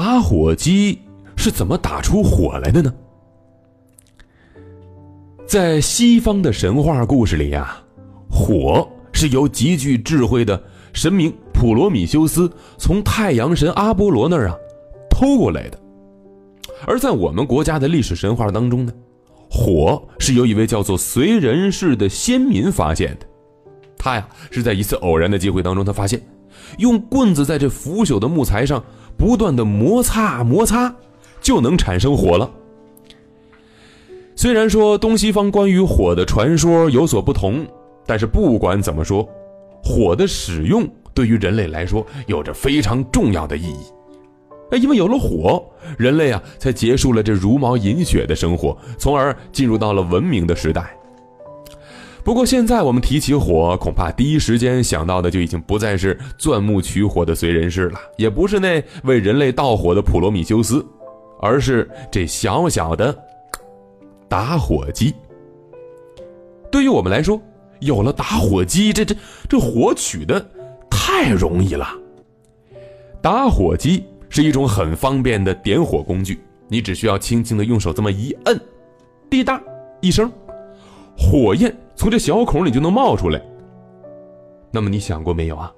打火机是怎么打出火来的呢？在西方的神话故事里呀，火是由极具智慧的神明普罗米修斯从太阳神阿波罗那儿啊偷过来的。而在我们国家的历史神话当中呢，火是由一位叫做燧人氏的先民发现的。他呀是在一次偶然的机会当中，他发现用棍子在这腐朽的木材上不断的摩擦摩擦，就能产生火了。虽然说东西方关于火的传说有所不同，但是不管怎么说，火的使用对于人类来说有着非常重要的意义。哎，因为有了火，人类啊才结束了这茹毛饮血的生活，从而进入到了文明的时代。不过现在我们提起火，恐怕第一时间想到的就已经不再是钻木取火的燧人氏了，也不是那为人类盗火的普罗米修斯，而是这小小的打火机。对于我们来说，有了打火机，这这这火取的太容易了。打火机。是一种很方便的点火工具，你只需要轻轻的用手这么一摁，滴答一声，火焰从这小孔里就能冒出来。那么你想过没有啊？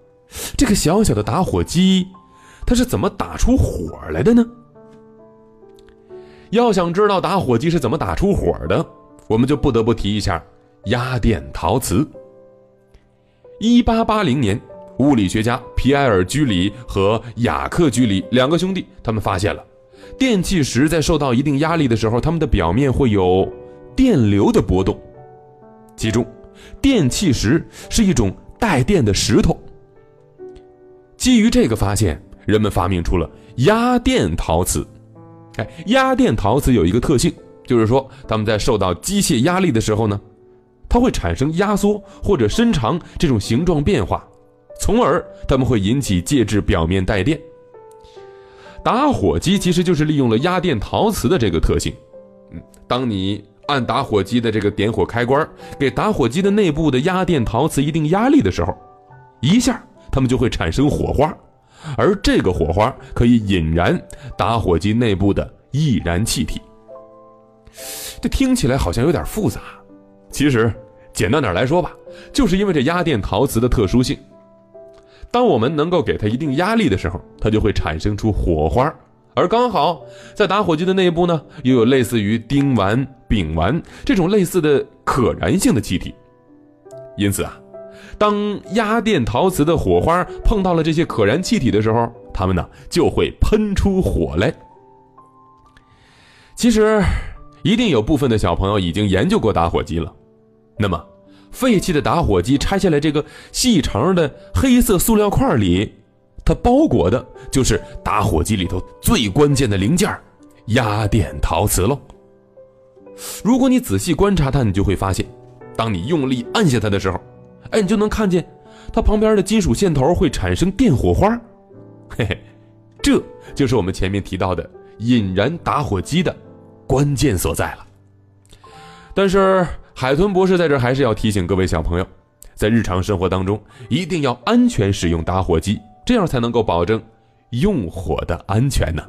这个小小的打火机，它是怎么打出火来的呢？要想知道打火机是怎么打出火的，我们就不得不提一下压电陶瓷。一八八零年。物理学家皮埃尔·居里和雅克·居里两个兄弟，他们发现了电气石在受到一定压力的时候，它们的表面会有电流的波动。其中，电气石是一种带电的石头。基于这个发现，人们发明出了压电陶瓷。哎，压电陶瓷有一个特性，就是说它们在受到机械压力的时候呢，它会产生压缩或者伸长这种形状变化。从而它们会引起介质表面带电。打火机其实就是利用了压电陶瓷的这个特性。嗯，当你按打火机的这个点火开关，给打火机的内部的压电陶瓷一定压力的时候，一下它们就会产生火花，而这个火花可以引燃打火机内部的易燃气体。这听起来好像有点复杂，其实简单点来说吧，就是因为这压电陶瓷的特殊性。当我们能够给它一定压力的时候，它就会产生出火花，而刚好在打火机的内部呢，又有类似于丁烷、丙烷这种类似的可燃性的气体。因此啊，当压电陶瓷的火花碰到了这些可燃气体的时候，它们呢就会喷出火来。其实，一定有部分的小朋友已经研究过打火机了，那么。废弃的打火机拆下来，这个细长的黑色塑料块里，它包裹的就是打火机里头最关键的零件——压电陶瓷喽。如果你仔细观察它，你就会发现，当你用力按下它的时候，哎，你就能看见它旁边的金属线头会产生电火花。嘿嘿，这就是我们前面提到的引燃打火机的关键所在了。但是。海豚博士在这还是要提醒各位小朋友，在日常生活当中一定要安全使用打火机，这样才能够保证用火的安全呢。